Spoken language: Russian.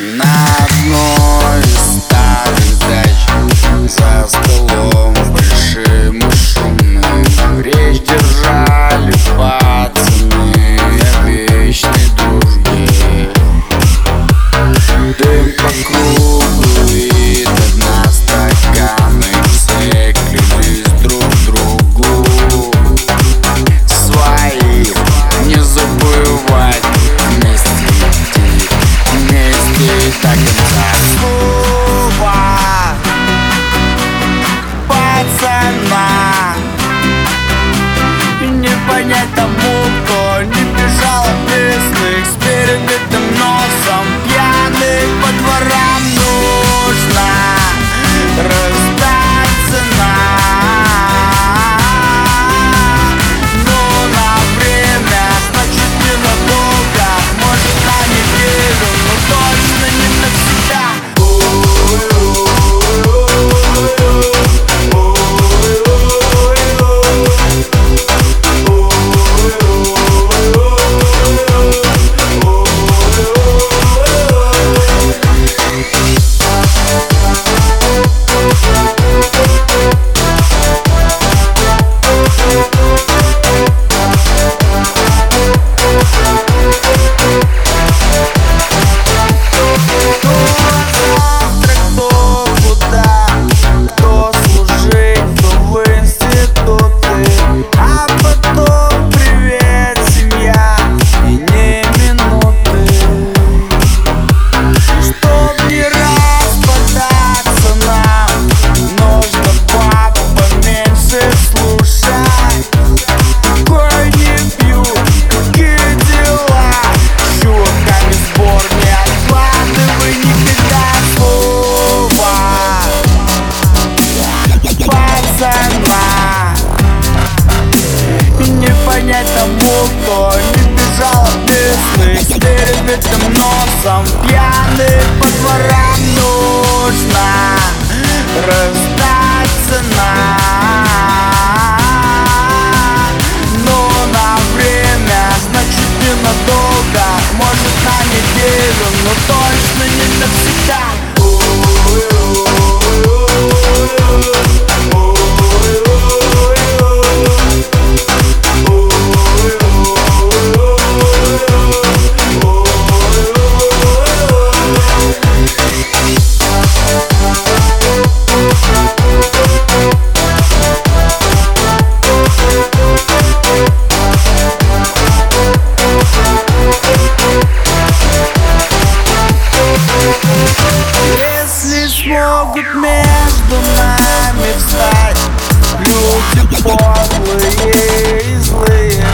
На одной из старых дач За столом Слово пацана. Не понять тому, кто не бежал от местных С перебитым носом пьяный по дворам нужно кто не бежал от местных С перебитым носом пьяный по дворам нужно Раздать цена но на время, значит ненадолго. Может на неделю, но точно не навсегда могут между нами встать Люди подлые и злые